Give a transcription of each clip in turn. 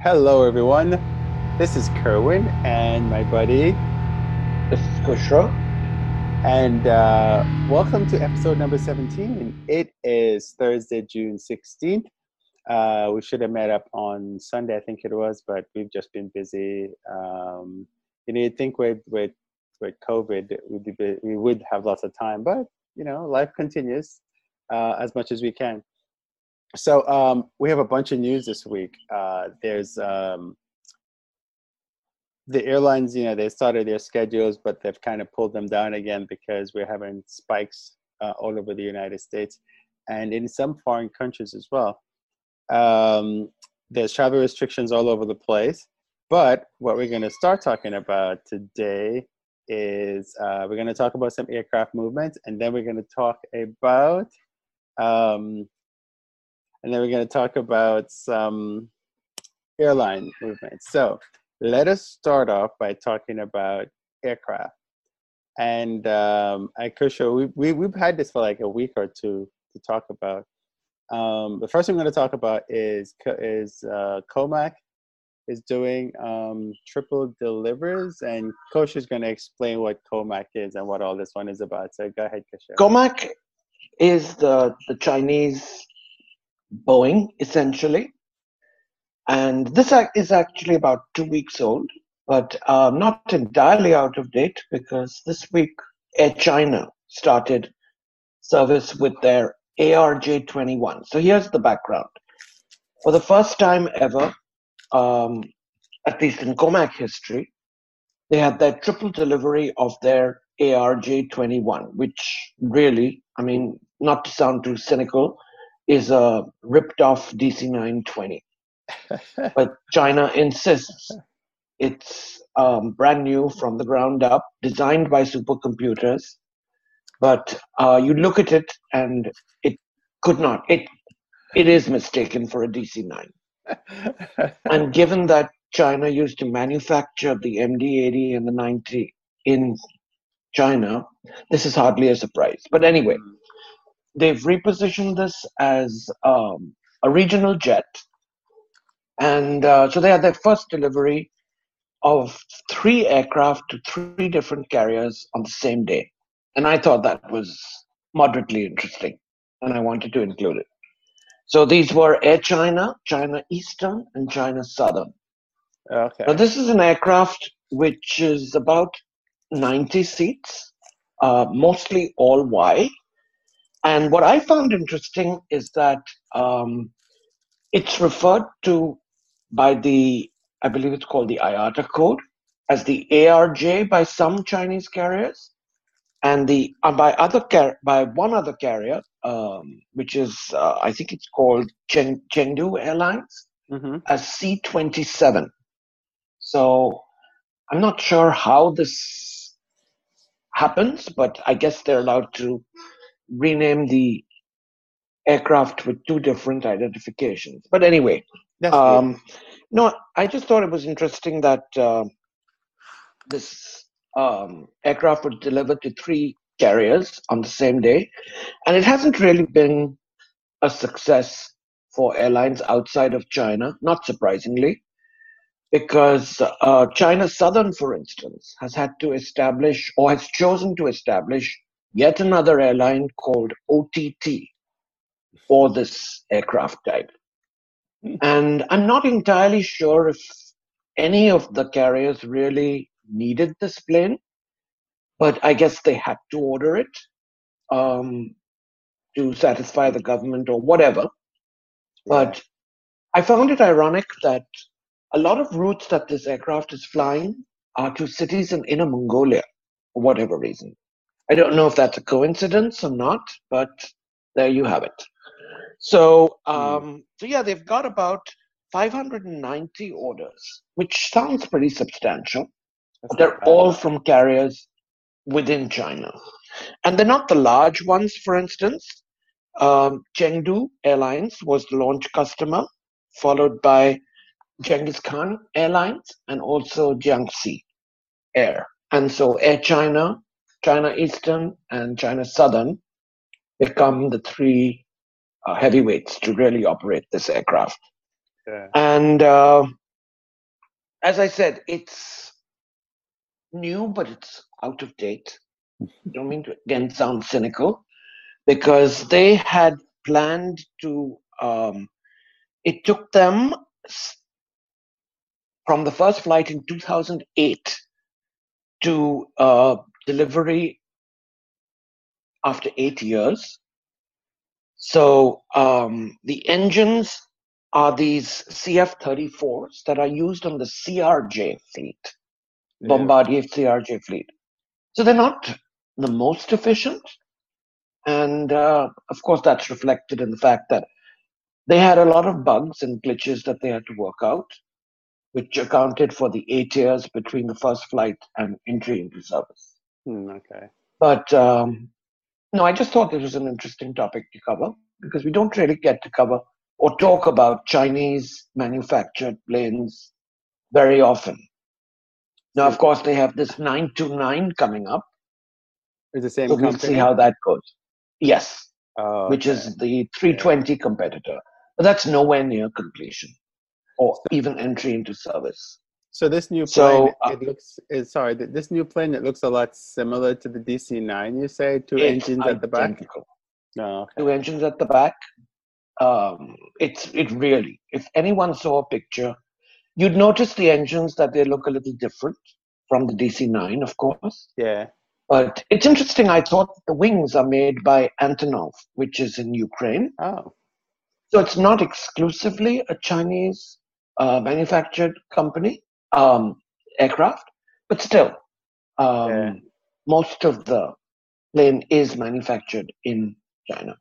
Hello, everyone. This is Kerwin and my buddy. This is Kishore. And uh, welcome to episode number 17. It is Thursday, June 16th. Uh, we should have met up on Sunday, I think it was, but we've just been busy. Um, you know, you'd think with, with, with COVID, we'd be, we would have lots of time, but, you know, life continues uh, as much as we can so um, we have a bunch of news this week. Uh, there's um, the airlines, you know, they started their schedules, but they've kind of pulled them down again because we're having spikes uh, all over the United States and in some foreign countries as well. Um, there's travel restrictions all over the place. But what we're going to start talking about today is uh, we're going to talk about some aircraft movements, and then we're going to talk about um, and then we're going to talk about some airline movements. So let us start off by talking about aircraft. And um, Kishore we, we we've had this for like a week or two to talk about. Um, the first thing we're going to talk about is is uh, Comac is doing um, triple delivers, and Coach is going to explain what Comac is and what all this one is about. So go ahead, Kishore. Comac is the the Chinese Boeing, essentially. And this is actually about two weeks old, but uh, not entirely out of date because this week Air China started service with their ARJ 21. So here's the background. For the first time ever, um, at least in Comac history, they had their triple delivery of their ARJ 21, which really, I mean, not to sound too cynical, is a ripped off DC 920. but China insists it's um, brand new from the ground up, designed by supercomputers. But uh, you look at it and it could not. It it is mistaken for a DC 9. and given that China used to manufacture the MD80 and the 90 in China, this is hardly a surprise. But anyway, hmm they've repositioned this as um, a regional jet. And uh, so they had their first delivery of three aircraft to three different carriers on the same day. And I thought that was moderately interesting, and I wanted to include it. So these were Air China, China Eastern, and China Southern. Okay. Now, this is an aircraft which is about 90 seats, uh, mostly all Y. And what I found interesting is that um, it's referred to by the, I believe it's called the IATA code, as the ARJ by some Chinese carriers, and the uh, by other car- by one other carrier, um, which is uh, I think it's called Cheng- Chengdu Airlines, mm-hmm. as C27. So I'm not sure how this happens, but I guess they're allowed to rename the aircraft with two different identifications. But anyway, um, no, I just thought it was interesting that uh, this um, aircraft was delivered to three carriers on the same day, and it hasn't really been a success for airlines outside of China, not surprisingly, because uh, China Southern, for instance, has had to establish or has chosen to establish yet another airline called OTT for this aircraft type. Hmm. And I'm not entirely sure if any of the carriers really needed this plane, but I guess they had to order it um, to satisfy the government or whatever. But I found it ironic that a lot of routes that this aircraft is flying are to cities in Inner Mongolia for whatever reason. I don't know if that's a coincidence or not, but there you have it. So, hmm. um, so yeah, they've got about 590 orders, which sounds pretty substantial. They're all from carriers within China, and they're not the large ones. For instance, um, Chengdu Airlines was the launch customer, followed by Genghis Khan Airlines and also Jiangxi Air. And so Air China China Eastern and China Southern become the three uh, heavyweights to really operate this aircraft. Yeah. And uh, as I said, it's new, but it's out of date. I don't mean to again sound cynical, because they had planned to. Um, it took them from the first flight in 2008 to uh, delivery after eight years. So um, the engines are these CF-34s that are used on the CRJ fleet, yeah. Bombardier CRJ fleet. So they're not the most efficient, and uh, of course that's reflected in the fact that they had a lot of bugs and glitches that they had to work out, which accounted for the eight years between the first flight and entry into service. Hmm, okay. But um, no, I just thought this was an interesting topic to cover because we don't really get to cover or talk about Chinese manufactured planes very often. Now, of course, they have this 929 coming up. It's the same so company? We'll see how that goes. Yes, oh, okay. which is the 320 yeah. competitor. But that's nowhere near completion or even entry into service. So this new plane, so, uh, it looks. Sorry, this new plane it looks a lot similar to the DC-9. You say two engines at the back. No, okay. two engines at the back. Um, it's it really. If anyone saw a picture, you'd notice the engines that they look a little different from the DC-9, of course. Yeah. But it's interesting. I thought the wings are made by Antonov, which is in Ukraine. Oh. So it's not exclusively a Chinese uh, manufactured company um, aircraft, but still, um, yeah. most of the plane is manufactured in China,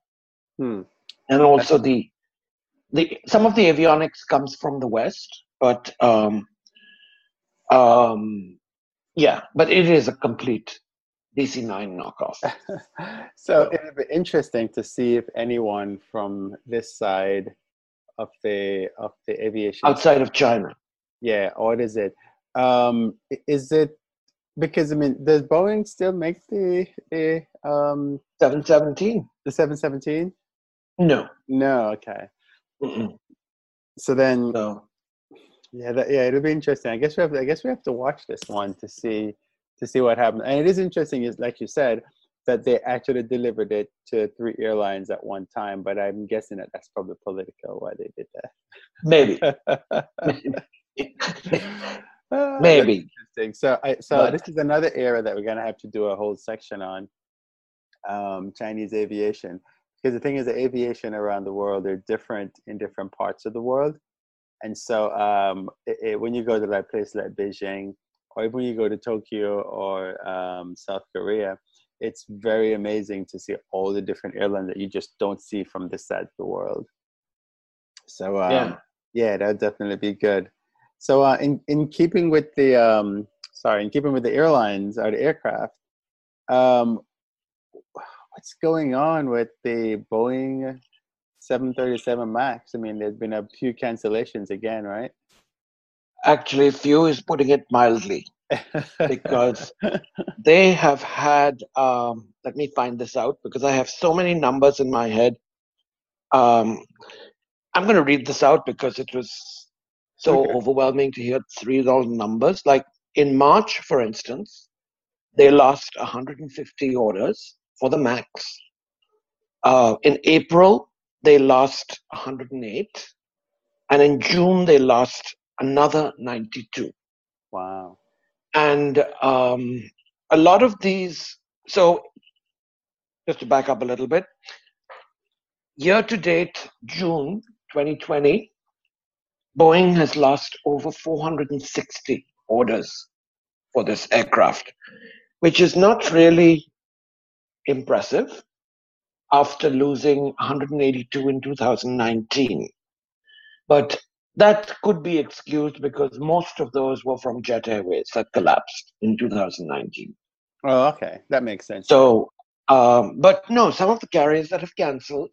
hmm. and also the the some of the avionics comes from the West, but um, um, yeah, but it is a complete DC-9 knockoff. so it would be interesting to see if anyone from this side of the of the aviation outside of China. Yeah, what is it? Um, is it because I mean, does Boeing still make the the um seven seventeen? The seven seventeen? No. No. Okay. Mm-mm. So then, no. Yeah, that, yeah, it'll be interesting. I guess we have. I guess we have to watch this one to see to see what happens. And it is interesting, is like you said, that they actually delivered it to three airlines at one time. But I'm guessing that that's probably political why they did that. Maybe. Maybe. Maybe interesting. So, I, so but, this is another era that we're gonna have to do a whole section on um, Chinese aviation because the thing is, the aviation around the world they're different in different parts of the world, and so um, it, it, when you go to like places like Beijing or even when you go to Tokyo or um, South Korea, it's very amazing to see all the different airlines that you just don't see from this side of the world. So um, yeah, yeah, that'd definitely be good. So uh, in in keeping with the um, sorry, in keeping with the airlines or the aircraft, um, what's going on with the Boeing 737 Max? I mean, there's been a few cancellations again, right? Actually, few is putting it mildly because they have had. Um, let me find this out because I have so many numbers in my head. Um, I'm going to read this out because it was so okay. overwhelming to hear three numbers. Like in March, for instance, they lost 150 orders for the Max. Uh, in April, they lost 108. And in June, they lost another 92. Wow. And um, a lot of these, so just to back up a little bit, year to date, June 2020, Boeing has lost over 460 orders for this aircraft, which is not really impressive after losing 182 in 2019. But that could be excused because most of those were from Jet Airways that collapsed in 2019. Oh, okay. That makes sense. So, um, but no, some of the carriers that have canceled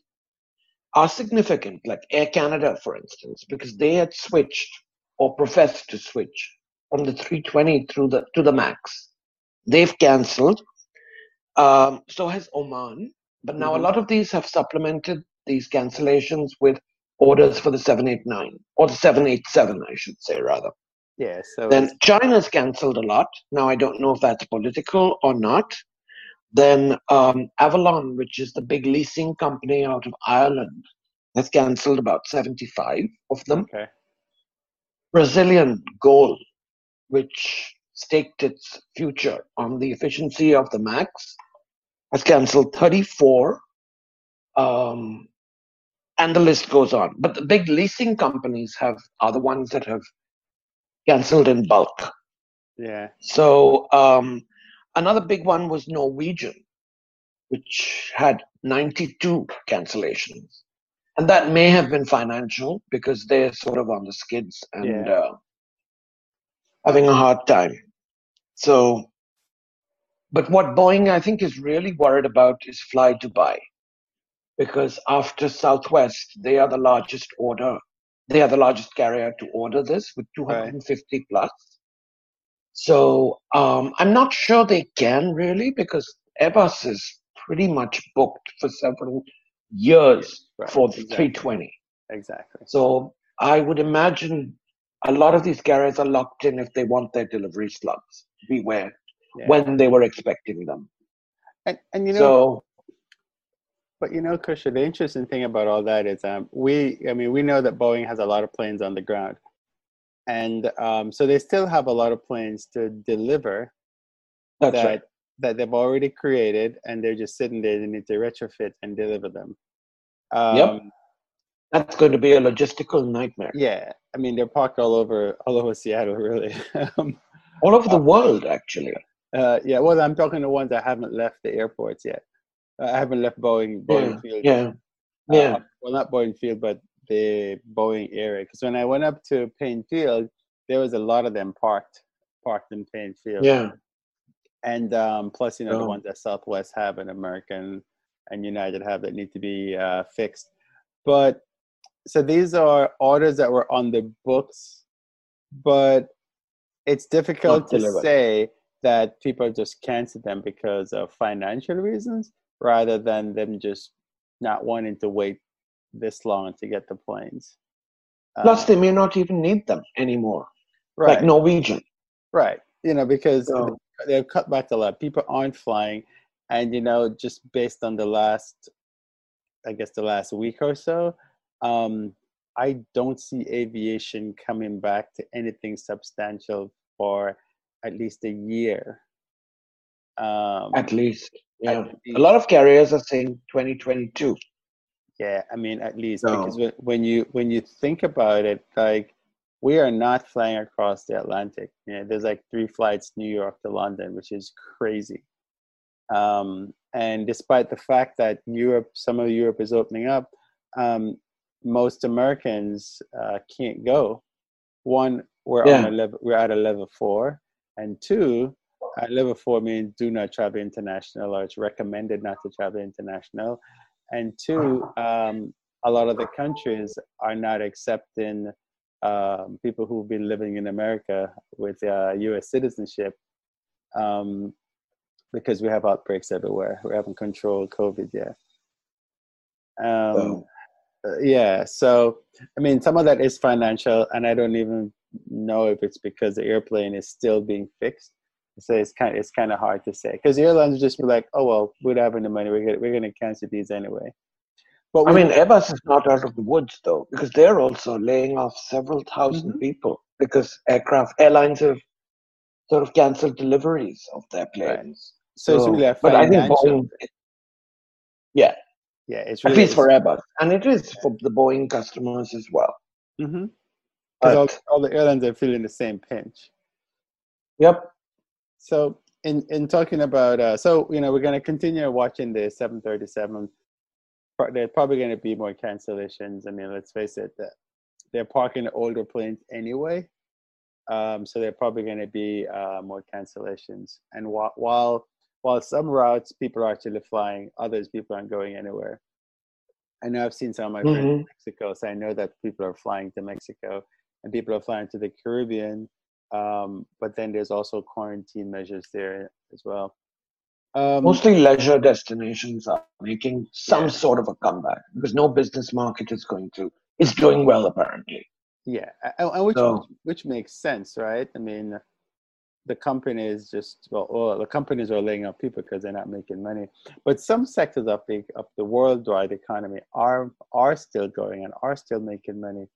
are significant, like Air Canada, for instance, because they had switched or professed to switch from the 320 through the to the Max. They've cancelled. Um, so has Oman, but now mm-hmm. a lot of these have supplemented these cancellations with orders for the 789 or the 787, I should say rather. Yeah. So then China's cancelled a lot. Now I don't know if that's political or not. Then um, Avolon, which is the big leasing company out of Ireland, has cancelled about 75 of them. okay. Brazilian Gol, which staked its future on the efficiency of the Max, has cancelled 34. Um, and the list goes on. But the big leasing companies have are the ones that have cancelled in bulk. Yeah. So um, another big one was Norwegian, which had 92 cancellations. And that may have been financial because they're sort of on the skids and Yeah. uh, having a hard time. So, but what Boeing, I think, is really worried about is Fly Dubai. Because after Southwest, they are the largest order, they are the largest carrier to order this with 250 plus. So um, I'm not sure they can really because Airbus is pretty much booked for several years Right, for the exactly. 320. Exactly. So I would imagine a lot of these carriers are locked in if they want their delivery slots be where Yeah. when they were expecting them. and, and you know, so But you know, Krisha, the interesting thing about all that is, um, we, I mean, we know that Boeing has a lot of planes on the ground, and um, so they still have a lot of planes to deliver that's that right. that they've already created, and they're just sitting there. They need to retrofit and deliver them. Um, Yep. That's going to be a logistical nightmare. Yeah, I mean, they're parked all over all over Seattle, really. um, All over the world, actually. uh, yeah, well, I'm talking the ones that haven't left the airports yet. Uh, I haven't left Boeing Boeing Field. Yeah. Uh, Yeah. well, not Boeing Field, but the Boeing area. Because when I went up to Paine Field, there was a lot of them parked parked in Paine Field. Yeah. And um, plus, you know, the Oh. ones that Southwest have and American and United have that need to be uh, fixed. But so these are orders that were on the books, but it's difficult to delivered. say that people just cancel them because of financial reasons rather than them just not wanting to wait this long to get the planes. Plus, they may not even need them anymore. right, Like Norwegian. right. You know, because So, they've cut back a lot. People aren't flying, and you know, just based on the last, I guess, the last week or so, um, I don't see aviation coming back to anything substantial for at least a year. Um, at least. Yeah. at A lot of carriers are saying 2022. Yeah, I mean, at least So- because when, you when you think about it, like we are not flying across the Atlantic. You know, there's like three flights New York to London, which is crazy. Um, and despite the fact that Europe, some of Europe is opening up, um, most Americans uh, can't go. One, we're on a level, we're at a level four, and two, at level four means do not travel international, or it's recommended not to travel international. And two, um, a lot of the countries are not accepting um, people who've been living in America with uh, U.S. citizenship um, because we have outbreaks everywhere. We haven't controlled COVID yet. Um, uh, yeah, so I mean, some of that is financial, and I don't even know if it's because the airplane is still being fixed. So it's kind it's kind of hard to say because the airlines just be like, oh well, we're having the money. We're gonna, we're going to cancel these anyway. But I mean, Airbus is not out of the woods though, because they're also laying off several 1000 Mhm. people because aircraft airlines have sort of cancelled deliveries of their planes. so it's really a but I think. Boeing, yeah, yeah, it's at least for Airbus, and it is for the Boeing customers as well. hmm all, all the airlines are feeling the same pinch. yep, So in in talking about uh, so you know we're going to continue watching the 737. Pro- There's probably going to be more cancellations. I mean, let's face it, that they're parking older planes anyway, um, so they're probably going to be uh, more cancellations. And while while while some routes people are actually flying, others people aren't going anywhere. I know I've seen some of my friends in Mhm. Mexico, so I know that people are flying to Mexico and people are flying to the Caribbean. Um, but then there's also quarantine measures there as well. Um, mostly leisure destinations are making some Yeah. sort of a comeback because no business market is going to is doing well apparently. Yeah, and, which So- which makes sense, right? I mean, the companies just well, well the companies are laying off people because they're not making money. But some sectors of the of the worldwide economy are are still going and are still making money.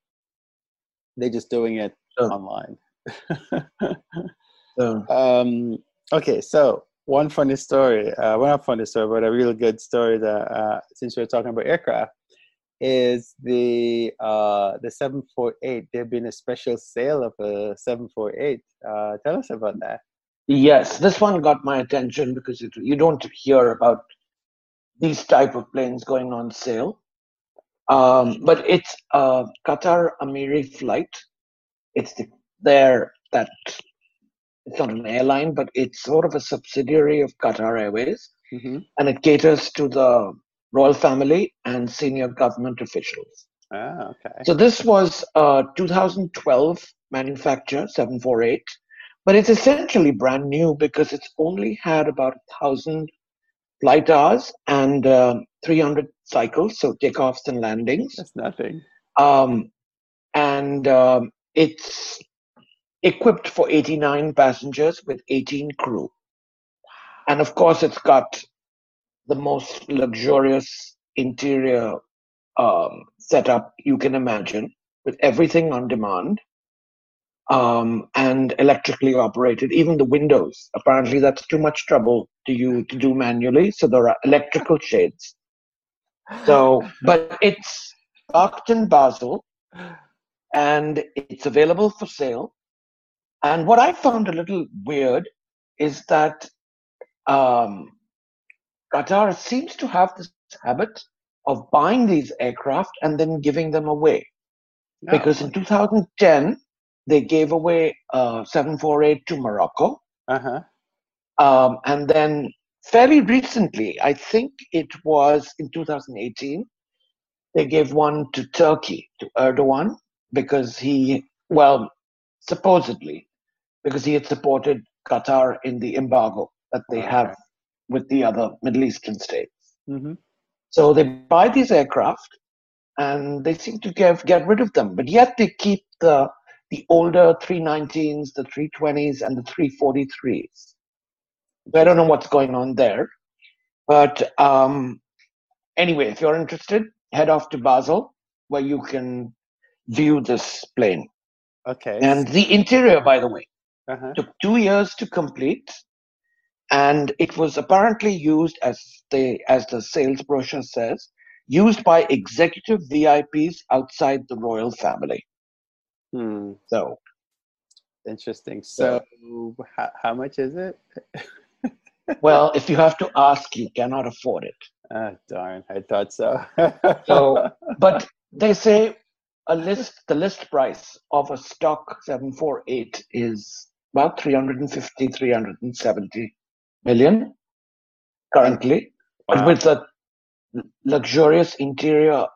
They're just doing it Sure. online. So, um, okay, so one funny story, uh, well, funny story, but a real good story that uh, since we're talking about aircraft is the uh, the 748. There've been a special sale of a 748. Uh, tell us about that. yes, this one got my attention because it, you don't hear about these type of planes going on sale. Um, but it's a Qatar Amiri flight. It's the, there that it's not an airline, but it's sort of a subsidiary of Qatar Airways, hmm and it caters to the royal family and senior government officials. Ah, okay. So this was a 2012 manufacture 748, but it's essentially brand new because it's only had about a thousand flight hours and um 300 cycles, so takeoffs and landings. That's nothing. Um, and um, it's equipped for 89 passengers with 18 crew. And of course, it's got the most luxurious interior um, setup you can imagine, with everything on demand um, and electrically operated. Even the windows, apparently, that's too much trouble to you to do manually. So there are electrical shades. So, but it's parked in Basel and it's available for sale. And what I found a little weird is that um, Qatar seems to have this habit of buying these aircraft and then giving them away. No. Because in 2010, they gave away uh, 748 to Morocco. uh-huh. Um, and then fairly recently, I think it was in 2018, they gave one to Turkey, to Erdogan, because he, well, supposedly, because he had supported Qatar in the embargo that they have with the other Middle Eastern states. hmm So they buy these aircraft and they seem to get, get rid of them, but yet they keep the, the older 319s, the 320s, and the 343s. So I don't know what's going on there. But um, anyway, if you're interested, head off to Basel where you can view this plane. Okay. And the interior, by the way, uh-huh. took two years to complete. And it was apparently used as the as the sales brochure says, used by executive VIPs outside the royal family. Hmm. So Interesting. So, how, how much is it? well, if you have to ask, you cannot afford it. Ah, darn! I thought so. So, but they say a list, the list price of a stock 748 is about 350, 370 million currently. But Wow. with the luxurious interior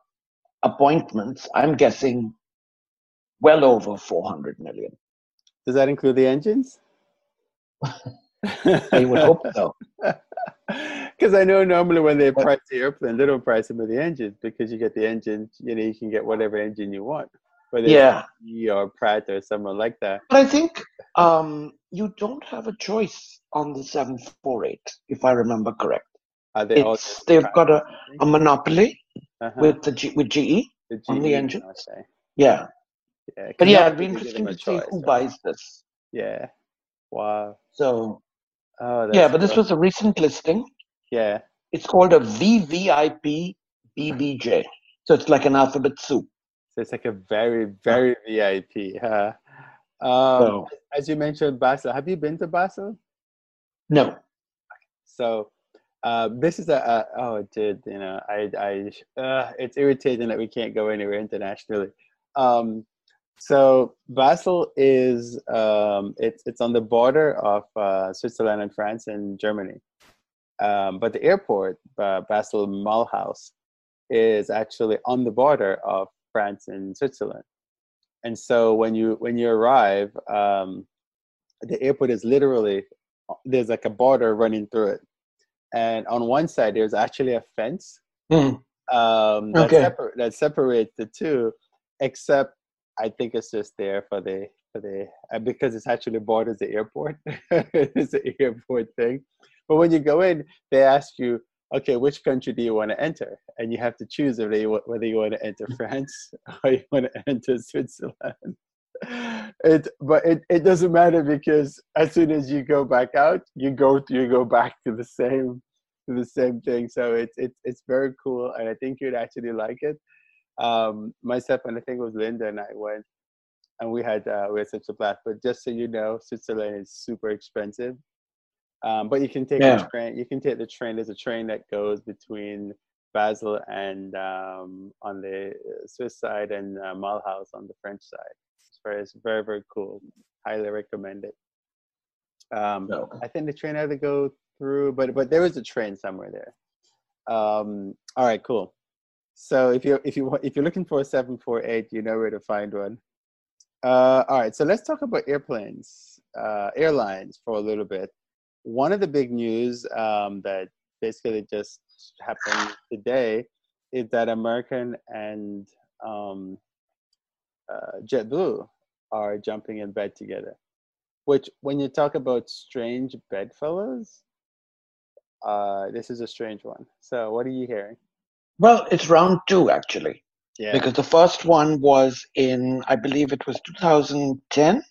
appointments, I'm guessing well over 400 million. Does that include the engines? I would hope so. Because I know normally when they price the airplane, they don't price them with the engines because you get the engine, you know, you can get whatever engine you want, whether Yeah. it's GE or Pratt or someone like that. But I think um, you don't have a choice on the 748, if I remember correct. Are they all It's, they've got a, a monopoly uh-huh. with the G, with GE. on the GE, engines? okay. Yeah. Yeah, 'cause But yeah, it'd be interesting to see who right? buys this. Yeah. Wow. So Oh, yeah, but this was a recent listing. yeah. It's called a VVIP BBJ. So it's like an alphabet soup. So it's like a very, very VIP, huh? Um, So as you mentioned, Basel. Have you been to Basel? no. So uh, this is a, a oh, dude, you know, I, I, uh, it's irritating that we can't go anywhere internationally. Um, so Basel is um, it's it's on the border of uh, Switzerland and France and Germany, um, but the airport, uh, Basel Mulhouse, is actually on the border of France and Switzerland. And so when you when you arrive, um, the airport is literally there's like a border running through it, and on one side there's actually a fence Hmm. um, that, Okay. separ- that separates the two, except I think it's just there for the for the uh, because it's actually borders the airport. it's an airport thing. But when you go in, they ask you, okay, which country do you want to enter? And you have to choose whether you, whether you want to enter France or you want to enter Switzerland. It, but it, it doesn't matter because as soon as you go back out, you go you go back to the same to the same thing. So it's it's it's very cool, and I think you'd actually like it. Um, myself and I think it was Linda and I went, and we had uh, we had such a blast. But just so you know, Switzerland is super expensive. Um, but you can take yeah. a train. You can take the train. There's a train that goes between Basel and um, on the Swiss side and uh, Mulhouse on the French side. It's very, it's very, very cool. Highly recommend it. Um, no. I think the train had to go through, but but there was a train somewhere there. Um, all right, cool. So if you if you if you're looking for a seven four eight, you know where to find one. Uh, all right, so let's talk about airplanes, uh, airlines for a little bit. One of the big news um, that basically just happened today is that American and um, uh, JetBlue are jumping in bed together. Which, when you talk about strange bedfellows, uh, this is a strange one. So, what are you hearing? Well, it's round two actually. Yeah. Because the first one was in, I believe it was 2010,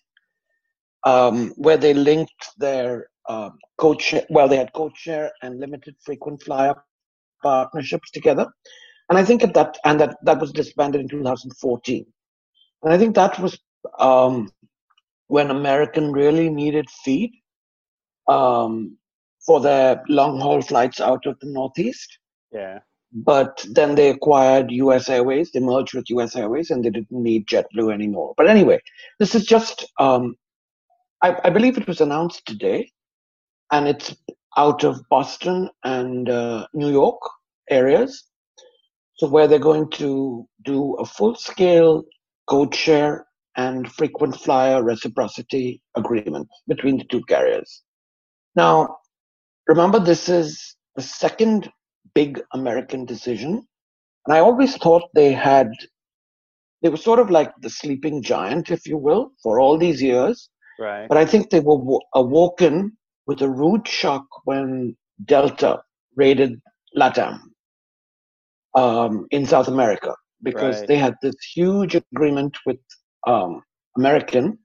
um, where they linked their um, coach. Well, they had share and limited frequent flyer partnerships together, and I think at that and that that was disbanded in 2014. And I think that was um, when American really needed feed um, for their long haul flights out of the Northeast. Yeah. But then they acquired US Airways, they merged with US Airways, and they didn't need JetBlue anymore. But anyway, this is just, um, I, I, believe it was announced today, and it's out of Boston and uh, New York areas. So, where they're going to do a full scale code share and frequent flyer reciprocity agreement between the two carriers. Now, remember, this is the second big American decision. And I always thought they had, they were sort of like the sleeping giant, if you will, for all these years. Right. But I think they were awoken with a rude shock when Delta raided LATAM um, in South America because right. they had this huge agreement with um, American,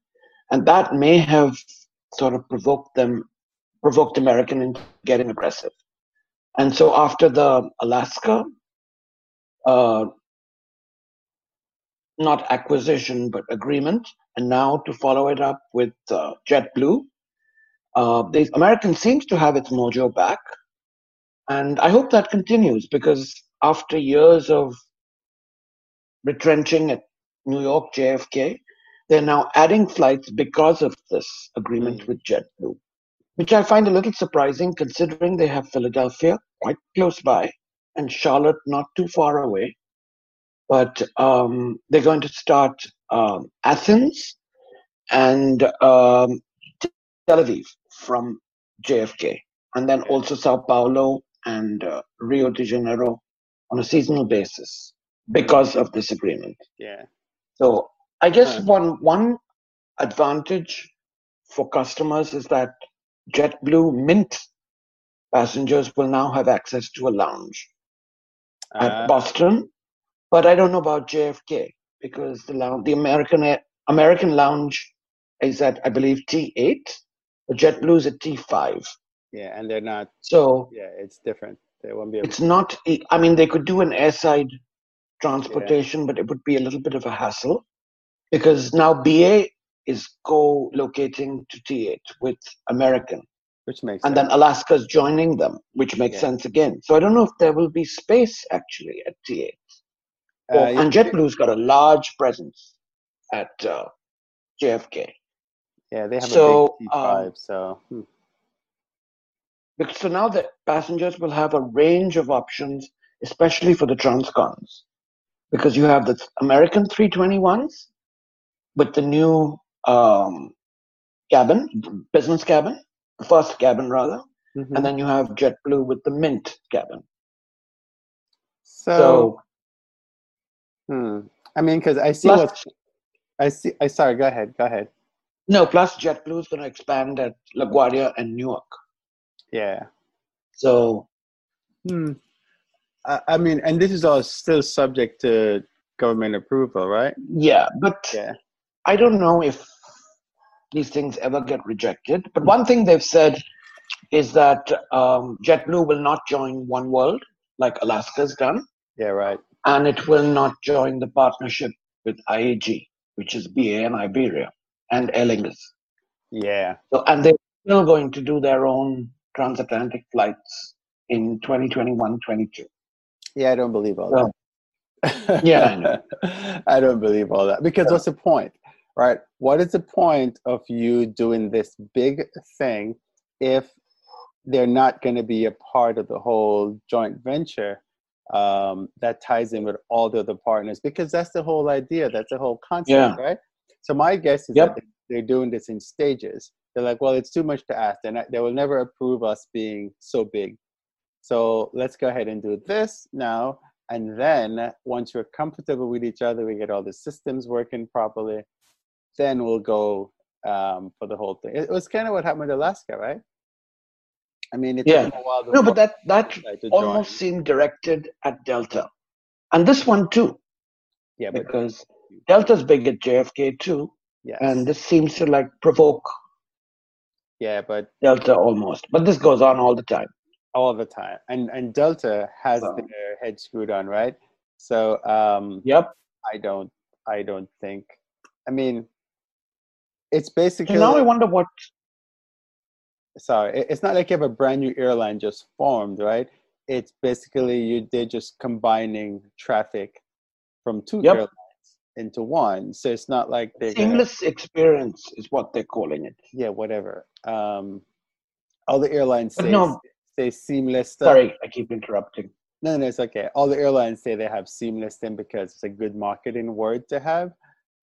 and that may have sort of provoked them, provoked American into getting aggressive. And so after the Alaska, uh, not acquisition, but agreement, and now to follow it up with uh, JetBlue, uh, the American seems to have its mojo back. And I hope that continues because after years of retrenching at New York JFK, they're now adding flights because of this agreement mm. with JetBlue which I find a little surprising considering they have Philadelphia quite close by and Charlotte not too far away. But um, they're going to start um, Athens and um, Tel Aviv from JFK, and then also Sao Paulo and uh, Rio de Janeiro on a seasonal basis because of this agreement. Yeah. So I guess one one advantage for customers is that JetBlue Mint passengers will now have access to a lounge uh, at Boston, but I don't know about JFK because the lounge, the American American lounge is at I believe T8, but JetBlue is at T5. Yeah, and they're not. So yeah, it's different. They won't be. it's not. I mean, they could do an airside transportation, yeah. but it would be a little bit of a hassle because now BA is co-locating to T8 with American. Which makes and sense. then Alaska's joining them, which makes yeah. sense again. So I don't know if there will be space actually at T8. Uh, and JetBlue's got a large presence at uh, JFK. Yeah, they have so, a big T5, um, so. Hmm. So now the passengers will have a range of options, especially for the transcons, because you have the American 321s with the new um, cabin, business cabin, first cabin rather, mm-hmm. and then you have JetBlue with the Mint cabin. So, so hmm. I mean, because I see plus, I see. I sorry. Go ahead. Go ahead. No, plus JetBlue is going to expand at LaGuardia and Newark. Yeah. So, hmm. I, I mean, and this is all still subject to government approval, right? Yeah, but yeah. I don't know if these things ever get rejected. But one thing they've said is that um, JetBlue will not join One World like Alaska's done. Yeah, right. And it will not join the partnership with IAG, which is BA and Iberia and Aer Lingus. Yeah. So, and they're still going to do their own transatlantic flights in 2021 22. Yeah, I don't believe all So, that. yeah, I know. I don't believe all that because Yeah. what's the point, right? What is the point of you doing this big thing if they're not going to be a part of the whole joint venture um, that ties in with all the other partners? Because that's the whole idea. That's the whole concept, Yeah. right? So my guess is Yep. that they're doing this in stages. They're like, well, it's too much to ask. Not, they will never approve us being so big. So let's go ahead and do this now. And then once we're comfortable with each other, we get all the systems working properly, then we'll go um, for the whole thing. It was kind of what happened with Alaska, right? I mean, it Yeah. them a while No, but that, that almost join. seemed directed at Delta. And this one too, Yeah, but because Delta's big at JFK too. yes. And this seems to like provoke yeah, but Delta almost. But this goes on all the time. all the time. And and Delta has So- their head screwed on, right? So um, Yep. I don't I don't think. I mean, it's So basically now I wonder what. sorry, it's not like you have a brand new airline just formed, right? It's basically you they're just combining traffic from two Yep. airlines into one. So it's not like gonna, Seamless experience is what they're calling it. yeah, whatever. Um, all the airlines say no. say seamless stuff. Sorry, I keep interrupting. No, no, it's okay. All the airlines say they have seamless thing because it's a good marketing word to have.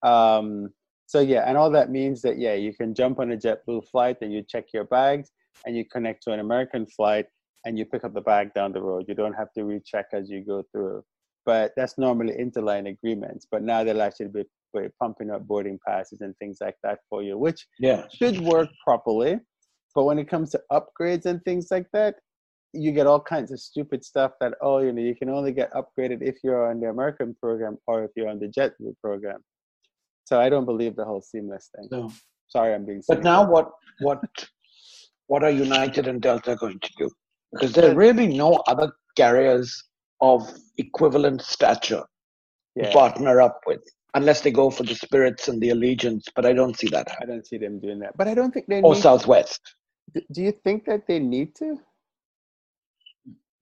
Um, so yeah, and all that means that yeah, you can jump on a JetBlue flight and you check your bags and you connect to an American flight and you pick up the bag down the road. You don't have to recheck as you go through. But that's normally interline agreements. But now they'll actually be, be pumping up boarding passes and things like that for you, which Yeah. should work properly. But when it comes to upgrades and things like that, you get all kinds of stupid stuff that oh you know you can only get upgraded if you're on the American program or if you're on the JetBlue program. So I don't believe the whole seamless thing. So, Sorry, I'm being. but now what? What? What are United and Delta going to do? Because there are really no other carriers of equivalent stature to yeah, partner up with, unless they go for the Spirits and the Allegiants. But I don't see that I don't see them doing that. But I don't think they Or. Southwest. d- Do you think that they need to?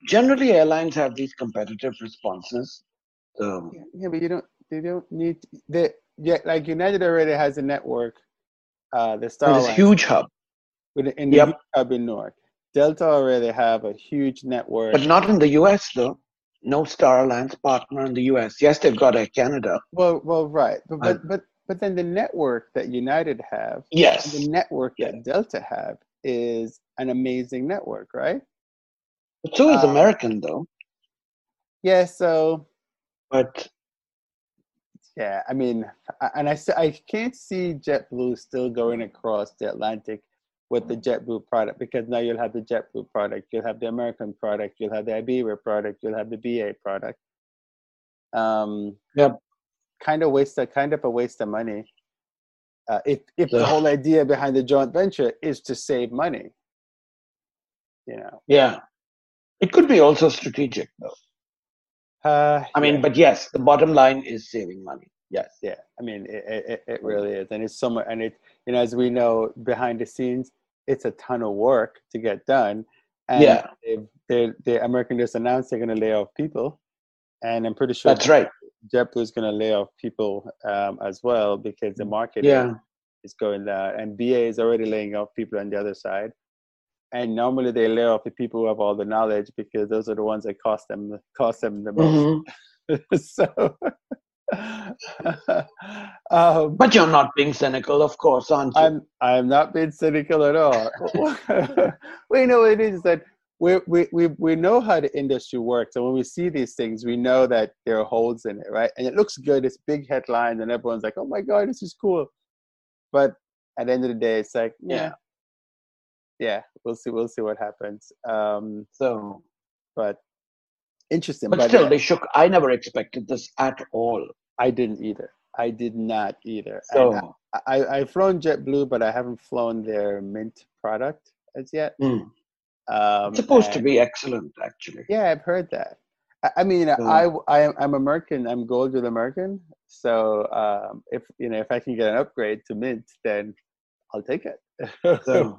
Generally, airlines have these competitive responses. So, Yeah, yeah, but you don't. They don't need. They yeah, like United already has a network. Uh, the Star huge hub, with in the Yep. huge hub in Newark. Delta already have a huge network. but not in the US though. No Star Alliance partner in the US. Yes, they've got Air Canada. Well, well, right, but but but, but then the network that United have, Yes. the network Yeah. that Delta have is an amazing network, right? But so is Um, American though. Yeah. So But yeah, I mean, and I- and I s- I can't see JetBlue still going across the Atlantic with the JetBlue product because now you'll have the JetBlue product, you'll have the American product, you'll have the Iberia product, you'll have the BA product. Um, Yep. Kind of waste, a, kind of a waste of money. Uh, if if the whole idea behind the joint venture is to save money, you know. yeah. It could be also strategic though. Uh, I mean, yeah. but yes, the bottom line is saving money. Yes. yeah i mean it, it, it really is and it's so much and it you know as we know behind the scenes it's a ton of work to get done and Yeah. they've, they the american just announced they're going to lay off people and i'm pretty sure That's right. jetblue is going to lay off people um, as well because the market Yeah. is going down and ba is already laying off people on the other side and normally they lay off the people who have all the knowledge because those are the ones that cost them cost them the most Mhm. so um, But you're not being cynical, of course, aren't you? I'm I'm not being cynical at all. we know what it is that we, we, we, we know how the industry works. And when we see these things, we know that there are holes in it, right? And it looks good, it's big headlines, and everyone's like, oh my God, this is cool. But at the end of the day, it's like, yeah, yeah, yeah we'll see, we'll see what happens. Um, so, but interesting. But, but still, yeah. they shook. I never expected this at all. I didn't either. I did not either. So I, I, have flown JetBlue, but I haven't flown their Mint product as yet. Mm. Um, it's supposed and, to be excellent, actually. Yeah, I've heard that. I, I mean, so, I, I I'm American. I'm gold with American. So um, if you know if I can get an upgrade to Mint, then I'll take it. So.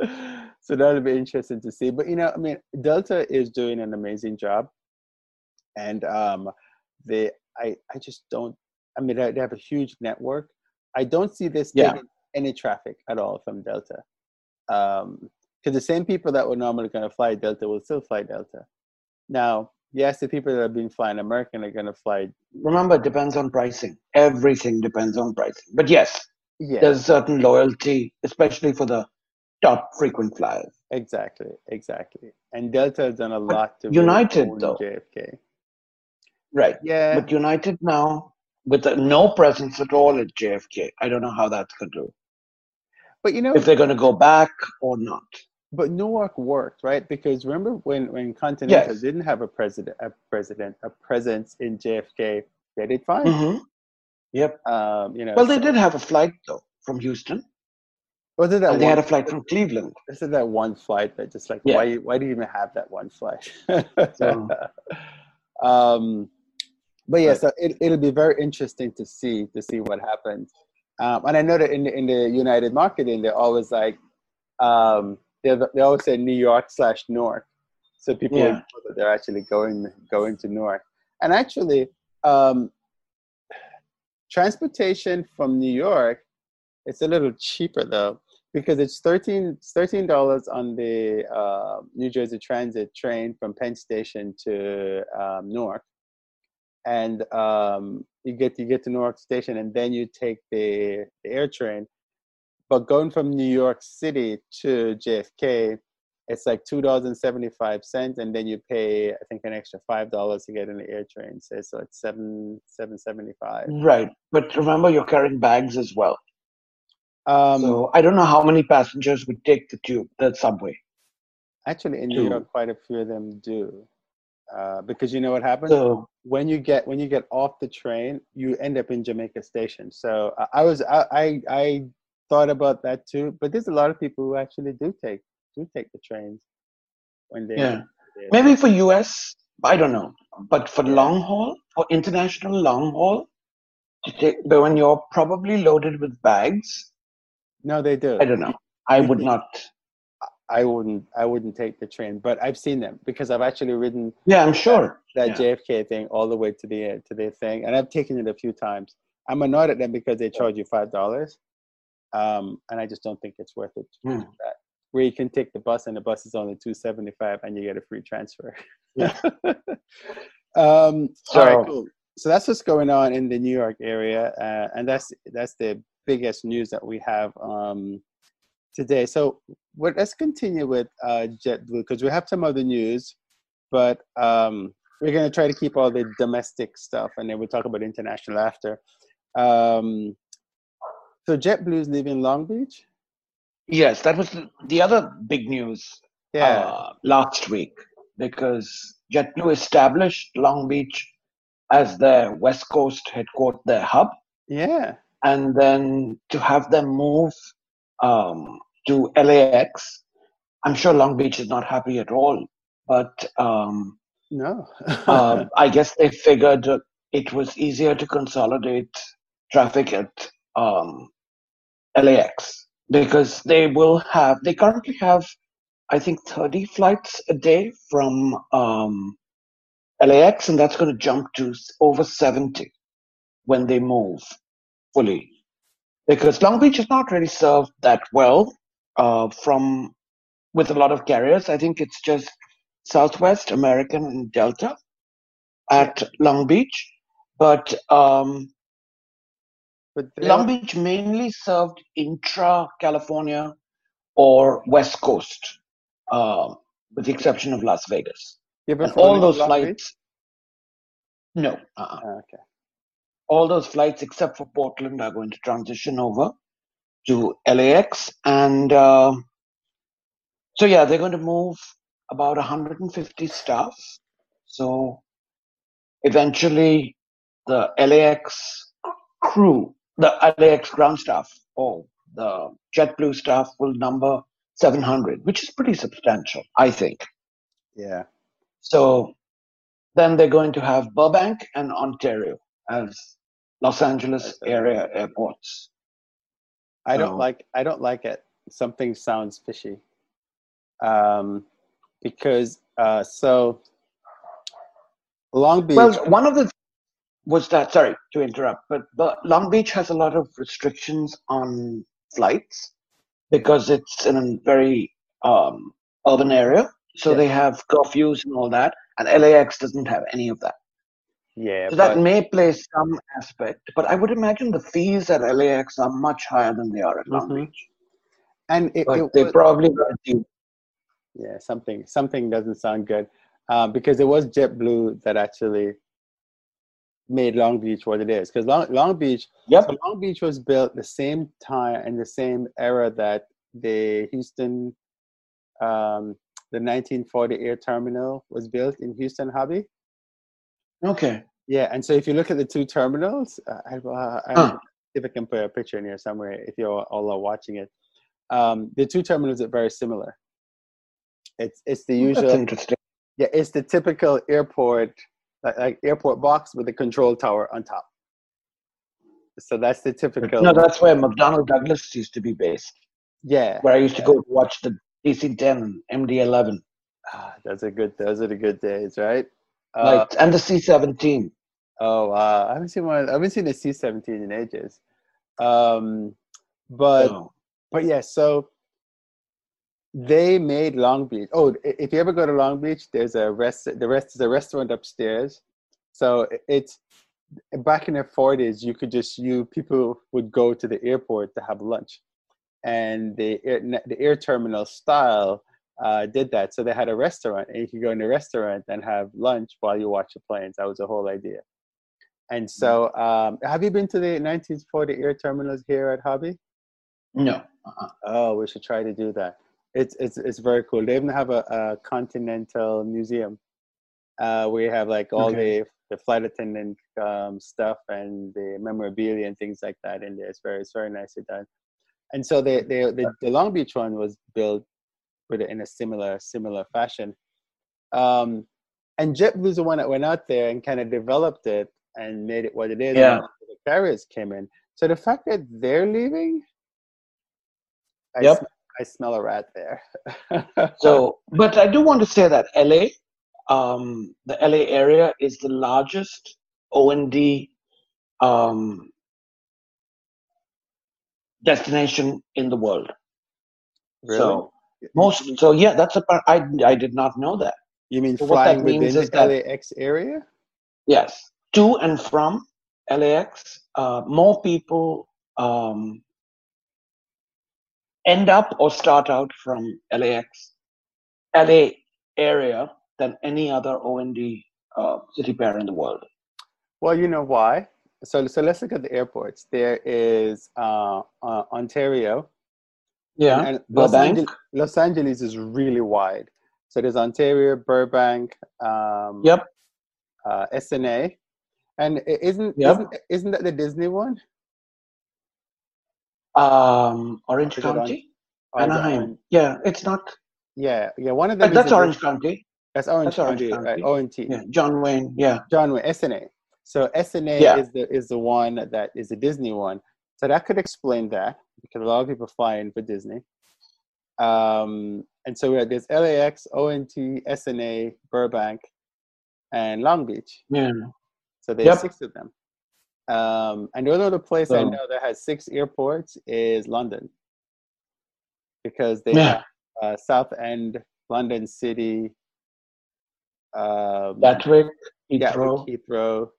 so that'll be interesting to see. But you know, I mean, Delta is doing an amazing job, and um, they I I just don't. I mean, they have a huge network. I don't see this yeah. any traffic at all from Delta. Um, because the same people that were normally going to fly Delta will still fly Delta. Now, yes, the people that have been flying American are going to fly. Remember, it depends on pricing. Everything depends on pricing. But yes, yeah. there's certain loyalty, especially for the top frequent flyers. Exactly, exactly. And Delta has done a lot to United though. JFK. Right. Yeah. But United now with no presence at all at JFK. I don't know how that's going to. Do. But you know, if they're going to go back or not. But Newark worked, right? Because remember when when Continental yes. didn't have a president, a president, a presence in JFK, they did fine. Mm-hmm. Yep. Um, you know. Well, so, they did have a flight though from Houston. Was it that? And they had a flight from Cleveland. Is it that one flight that just like yeah. why why do you even have that one flight? so, um, but yeah, so it, it'll be very interesting to see to see what happens. Um, and I know that in the, in the United marketing, they're always like, um, they they always say New York slash North, so people yeah. know that they're actually going going to North. And actually, um, transportation from New York, it's a little cheaper though because it's 13 dollars on the uh, New Jersey Transit train from Penn Station to um, Newark, and um, you get you get to Newark Station, and then you take the, the air train. But going from New York City to JFK, it's like two dollars and seventy five cents, and then you pay I think an extra five dollars to get in the air train. So, so it's seven seven seventy five. Right, but remember you're carrying bags as well. Um, so I don't know how many passengers would take the tube, the subway. Actually, in New York, quite a few of them do, uh, because you know what happens so, when you get when you get off the train, you end up in Jamaica Station. So uh, I was I, I, I thought about that too, but there's a lot of people who actually do take do take the trains when they yeah maybe for US I don't know, but for long haul for international long haul, but when you're probably loaded with bags no, they do. I don't know. I would not. I wouldn't. I wouldn't take the train, but I've seen them because I've actually ridden. Yeah, I'm sure that, yeah. JFK thing all the way to the to the thing, and I've taken it a few times. I'm annoyed at them because they charge you five dollars, um, and I just don't think it's worth it. Mm. That. Where you can take the bus, and the bus is only two seventy five, and you get a free transfer. Yeah. um, so, all right, cool. So that's what's going on in the New York area, uh, and that's that's the biggest news that we have um, today. So well, let's continue with uh, JetBlue because we have some other news, but um, we're going to try to keep all the domestic stuff and then we'll talk about international after. Um, so JetBlue is leaving Long Beach? Yes, that was the other big news yeah. Uh, last week because JetBlue established Long Beach as their West Coast headquarters, their hub. Yeah and then to have them move um, to LAX. I'm sure Long Beach is not happy at all, but um, no, uh, I guess they figured it was easier to consolidate traffic at um, LAX because they will have. They currently have, I think, 30 flights a day from um, LAX, and that's going to jump to over 70 when they move fully because Long Beach is not really served that well uh, from with a lot of carriers. I think it's just Southwest, American, and Delta at Long Beach, but um, but Long Beach mainly served intra California or West Coast uh, with the exception of Las Vegas. And all those Long Beach? flights. No, uh-uh. Ah, okay. all those flights except for Portland are going to transition over to LAX, and uh, so yeah, they're going to move about 150 staff. So eventually, the LAX crew, the LAX ground staff, or the JetBlue staff will number 700, which is pretty substantial, I think. Yeah. So then they're going to have Burbank and Ontario as Los Angeles area airports. I don't like I don't like it. Something sounds fishy. Um, because uh, so Long Beach. Well, one of the was that sorry to interrupt, but, but Long Beach has a lot of restrictions on flights because it's in a very um, urban area. So Yeah. they have curfews and all that, and LAX doesn't have any of that. Yeah, So that may play some aspect, but I would imagine the fees at LAX are much higher than they are at Long Mhm. Beach. and it, But it they probably got a deal. yeah something something doesn't sound good uh, because it was JetBlue that actually made Long Beach what it is. Because Long, Long Beach Yep. So Long Beach was built the same time and the same era that the Houston, um, the 1940 air terminal was built in Houston, Hobby. Okay. Yeah, and so if you look at the two terminals, uh, I, uh, I if I can put a picture in here somewhere, if you all are watching it, um, the two terminals are very similar. It's it's the usual. That's interesting. yeah, it's the typical airport, like, like airport box with a control tower on top. So that's the typical. No, that's where McDonnell Douglas used to be based, yeah, where I used to go to watch the DC-10 and MD-11 Ah, those are good. Those are the good days, right? Uh, flights and the C-17. Oh wow, I haven't seen one. I haven't seen a C seventeen in ages. Um, but So, but yeah, so they made Long Beach. Oh, if you ever go to Long Beach, there's a rest. The rest is a restaurant upstairs. So it's back in the forties. You could just you people would go to the airport to have lunch, and the air, the air terminal style uh, did that. So they had a restaurant, and you could go in the restaurant and have lunch while you watch the planes. That was the whole idea. And so, um, have you been to the 1940 air terminals here at Hobby? no. Uh-uh. Oh, we should try to do that. It's it's it's very cool. They even have a, a continental museum, uh, where you have like all Okay. the the flight attendant um, stuff and the memorabilia and things like that in there. It's very it's very nicely done. And so the the the, the Long Beach one was built with it in a similar similar fashion. Um, and JetBlue's the one that went out there and kind of developed it and made it what it is. Yeah. The carriers came in. So the fact that they're leaving, I, Yep. sm- I smell a rat there. So, but I do want to say that LA, um, the LA area is the largest O&D um, destination in the world. really? So most, so yeah, that's a part. I I did not know that. you mean so what that flying means within is the that- LAX area? Yes, to and from LAX, uh, more people um, end up or start out from LAX, LA area than any other O&D uh, city pair in the world. Well, you know why. So so let's look at the airports. There is uh, uh, Ontario. Yeah, and Los, Burbank. Angeles, Los Angeles is really wide. So there's Ontario, Burbank, um, Yep. uh, SNA, and isn't Yep. isn't isn't that the Disney one? Um, Orange Is County, Or is it Anaheim. on- Yeah, it's not. yeah, yeah. One of them. Uh, that's Orange Dis- County. That's Orange that's Orange County, right? ONT. Yeah, John Wayne. Yeah, John Wayne, SNA. So SNA Yeah. is the is the one that is the Disney one. So that could explain that because a lot of people fly in for Disney. Um, and so we have, there's LAX, ONT, SNA, Burbank, and Long Beach. yeah. So there's Yep. six of them. Um, and the only other place I know that has six airports is London, because they Yeah. have uh, Southend, London City, um, Gatwick, Gatwick, Heathrow. Heathrow.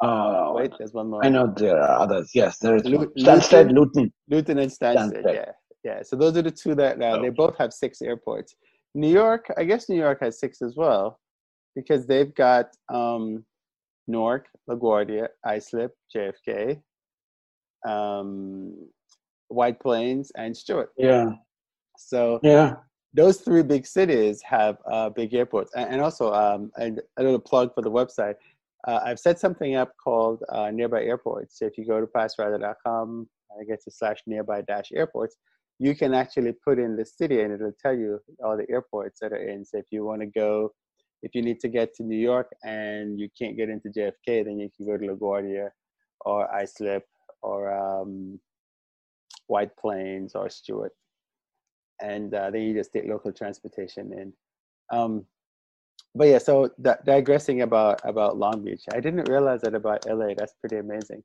Uh, Wait, there's one more. I know there are others. Yes, there is Lu- Stansted, Luton? Luton. And Stansted. Stansted. Yeah, Yeah, so those are the two that uh, they both have six airports. New York, I guess New York has six as well, because they've got um, Newark, LaGuardia, Islip, JFK, um, White Plains, and Stewart. Yeah. So Yeah. those three big cities have uh, big airports. And, and also, um, and a little plug for the website. Uh, I've set something up called uh, Nearby Airports. So if you go to passrider.com, I guess it's slash nearby dash airports, you can actually put in the city and it'll tell you all the airports that are in. So if you want to go, if you need to get to New York and you can't get into JFK, then you can go to LaGuardia or Islip or um, White Plains or Stewart. And uh, then you just take local transportation in. Um, but yeah, so di- digressing about about Long Beach, I didn't realize that about LA. That's pretty amazing.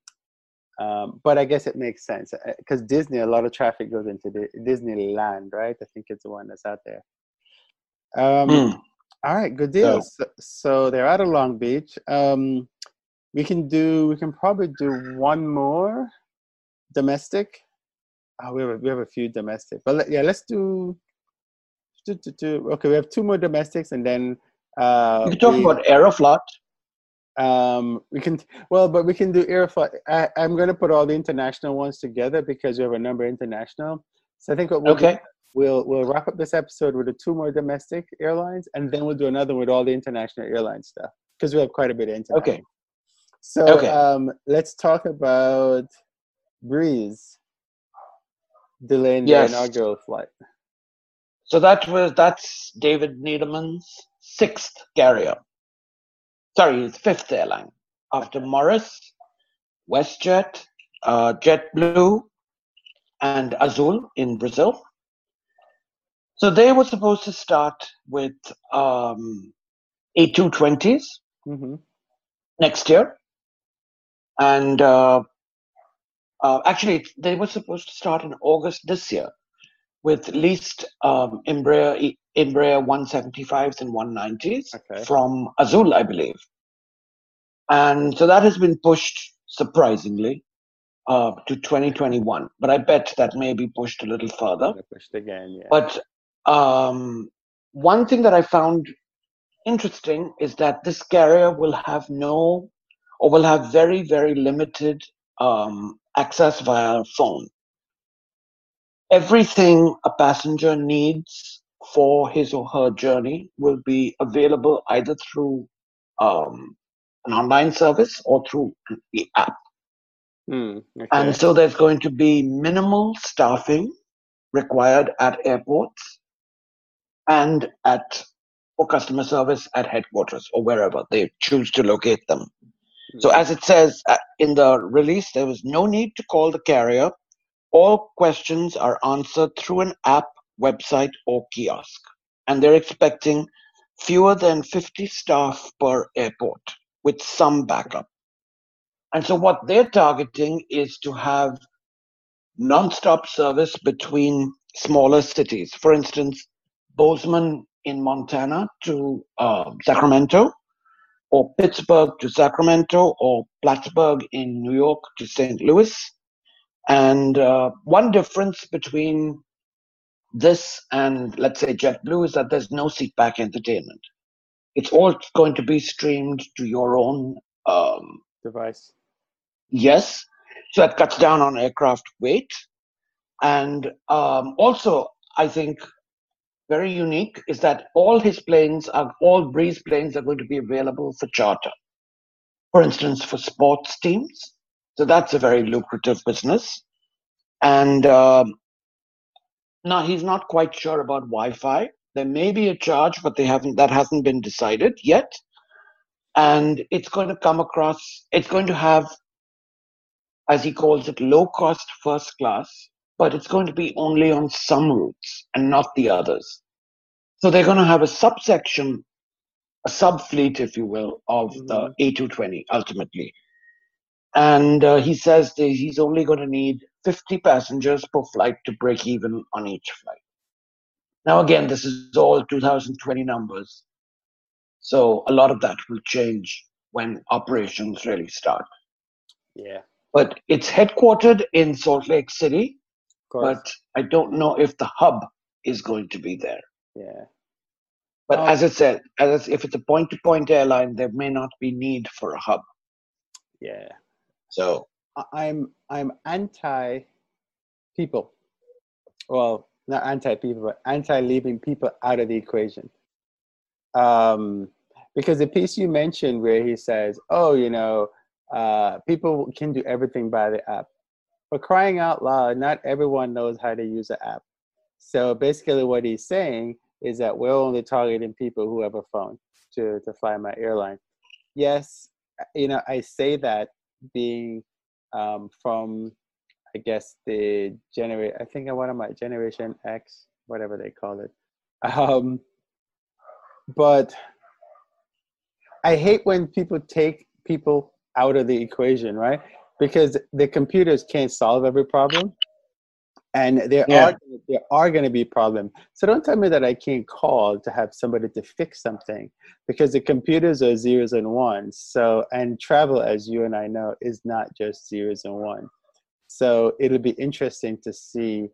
Um, but I guess it makes sense because Disney, a lot of traffic goes into the Disneyland, right? I think it's the one that's out there. Um, Hmm. All right, good deal. So- So, they're out of Long Beach. Um, we can do. We can probably do one more domestic. Oh, we have a, we have a few domestic, but let- yeah, let's do. do, do, do. Okay, we have two more domestics, and then uh, You can talk we- about Aeroflot. um, we can well, but we can do Aeroflot. I, I'm going to put all the international ones together because we have a number international. So I think what we'll Okay. We'll we'll wrap up this episode with the two more domestic airlines, and then we'll do another with all the international airline stuff because we have quite a bit of international. Okay. So Okay. um, let's talk about Breeze delaying Yes. their inaugural flight. So that was that's David Neeleman's sixth carrier. Sorry, his fifth airline after Morris, WestJet, uh, JetBlue, and Azul in Brazil. So they were supposed to start with um, A220s hmm next year, and uh, uh, actually they were supposed to start in August this year with leased um, Embraer Embraer 175s and 190s Okay. from Azul, I believe. And so that has been pushed surprisingly uh, to 2021, but I bet that may be pushed a little further. Pushed again, yeah. But um, one thing that I found interesting is that this carrier will have no, or will have very, very limited um, access via phone. Everything a passenger needs for his or her journey will be available either through um, an online service or through the app. Hmm, okay. And so there's going to be minimal staffing required at airports and at for customer service at headquarters or wherever they choose to locate them. So Hmm. as it says uh, in the release, there was no need to call the carrier. All questions are answered through an app, website, or kiosk. And they're expecting fewer than 50 staff per airport with some backup. And so what they're targeting is to have non-stop service between smaller cities. For instance, Bozeman in Montana to uh, Sacramento, or Pittsburgh to Sacramento, or Plattsburgh in New York to St. Louis. And uh, one difference between this and, let's say, JetBlue is that there's no seatback entertainment. It's all going to be streamed to your own um, device. Yes, so that cuts down on aircraft weight. And um, also, I think very unique is that all his planes are all Breeze planes are going to be available for charter. For instance, for sports teams. So that's a very lucrative business. And um, now he's not quite sure about Wi-Fi. There may be a charge, but they haven't. That hasn't been decided yet. And it's going to come across. It's going to have as he calls it, low cost first class, but it's going to be only on some routes and not the others. So they're going to have a subsection, a sub fleet, if you will, of the A220 ultimately. And uh, he says that he's only going to need 50 passengers per flight to break even on each flight. Now, again, this is all 2020 numbers. So a lot of that will change when operations really start Yeah. but it's headquartered in Salt Lake City, but I don't know if the hub is going to be there. Yeah. But Oh. as I said, as if it's a point-to-point airline, there may not be need for a hub. Yeah. So I'm I'm anti people. Well, not anti people, but anti leaving people out of the equation. Um, because the piece you mentioned where he says, "Oh, you know, uh, people can do everything by the app," but crying out loud, not everyone knows how to use the app. So basically, what he's saying is that we're only targeting people who have a phone to to fly my airline. Yes, you know, I say that being um, from I guess the generate I think one of my generation X, whatever they call it. Um, but I hate when people take people out of the equation, right? Because the computers can't solve every problem. And there Yeah. are there are going to be problems. So don't tell me that I can't call to have somebody to fix something because the computers are zeros and ones. So and travel, as you and I know, is not just zeros and ones. So it'll be interesting to see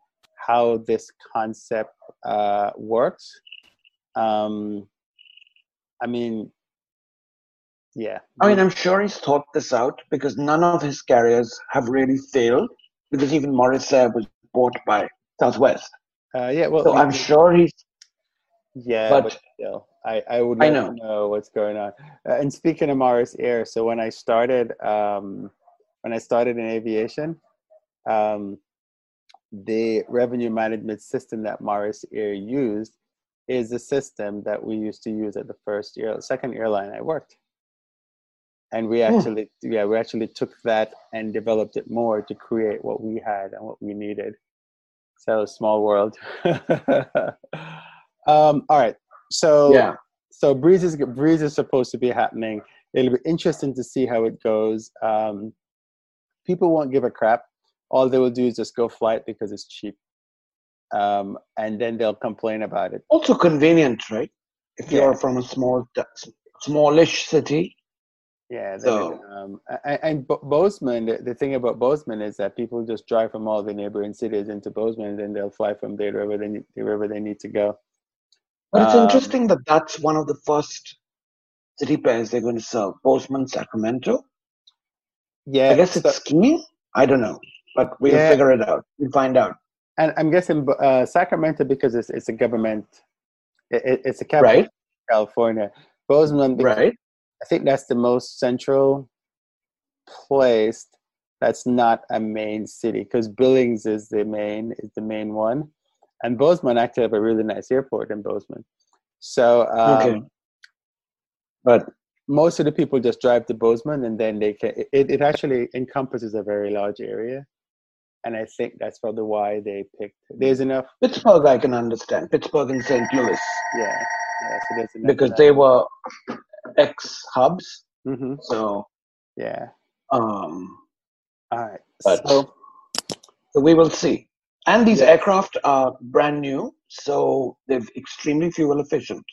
how this concept uh, works. Um, I mean, yeah. I mean, I'm sure he's thought this out because none of his carriers have really failed because even Morris was bought by Southwest. uh, yeah. Well, So I'm sure he's Yeah, but, But- still, I, I would I to know what's going on. Uh, and speaking of Morris Air, so when I started, um, when I started in aviation, um, the revenue management system that Morris Air used is the system that we used to use at the first year, second airline I worked. And we actually, yeah, we actually took that and developed it more to create what we had and what we needed. So small world. um, all right. So yeah. so breeze is breeze is supposed to be happening. It'll be interesting to see how it goes. Um, people won't give a crap. All they will do is just go fly it because it's cheap, um, and then they'll complain about it. Also convenient, right? If Yeah. you're from a small, smallish city. Yeah. So- um, and, and Bozeman, the, the thing about Bozeman is that people just drive from all the neighboring cities into Bozeman, and then they'll fly from there wherever they need, wherever they need to go. But it's Um, interesting that that's one of the first city pairs they're going to serve. Bozeman, Sacramento. Yeah. I guess so- it's skiing. I don't know, but we'll Yeah. figure it out. We'll find out. and I'm guessing uh, Sacramento because it's it's a government, it, it- it's a capital Right? of California. Bozeman, Right? I think that's the most central place that's not a main city because Billings is the main is the main one, and Bozeman actually have a really nice airport in Bozeman. So um, Okay. But most of the people just drive to Bozeman and then they can. It, it actually encompasses a very large area, and I think that's probably why they picked. There's enough, Pittsburgh, I can understand. Pittsburgh and St. Louis yeah, yeah. So because they were ex hubs. hmm So, yeah. um, All right. But- so so we will see. And these Yeah. aircraft are brand new, so they're extremely fuel efficient.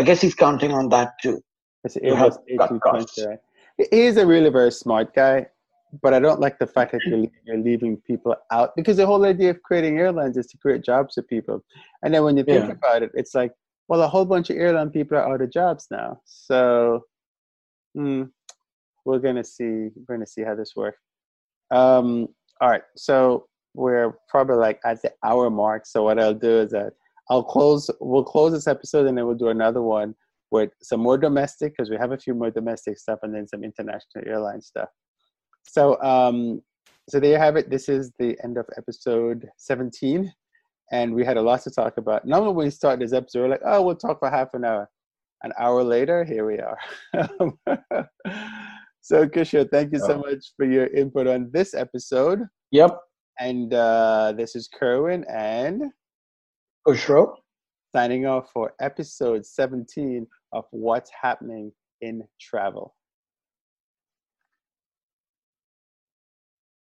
I guess he's counting on that too. It's Airbus cut A220, costs. right? He is a really very smart guy, but I don't like the fact that you're, you're leaving people out because the whole idea of creating airlines is to create jobs for people. And then when you think Yeah. about it, it's like, well, a whole bunch of airline people are out of jobs now. So hmm, we're gonna see. We're gonna see how this works. Um, all right, so we're probably like at the hour mark. So what I'll do is that I'll close. We'll close this episode, and then we'll do another one with some more domestic because we have a few more domestic stuff, and then some international airline stuff. So, um, so there you have it. This is the end of episode 17, and we had a lot to talk about. Normally, when we start this episode, we're like, "Oh, we'll talk for half an hour." An hour later, here we are. so, Kishore, thank you so much for your input on this episode. Yep. And uh, this is Kerwin and Kishore. signing off for episode 17 of What's Happening in Travel.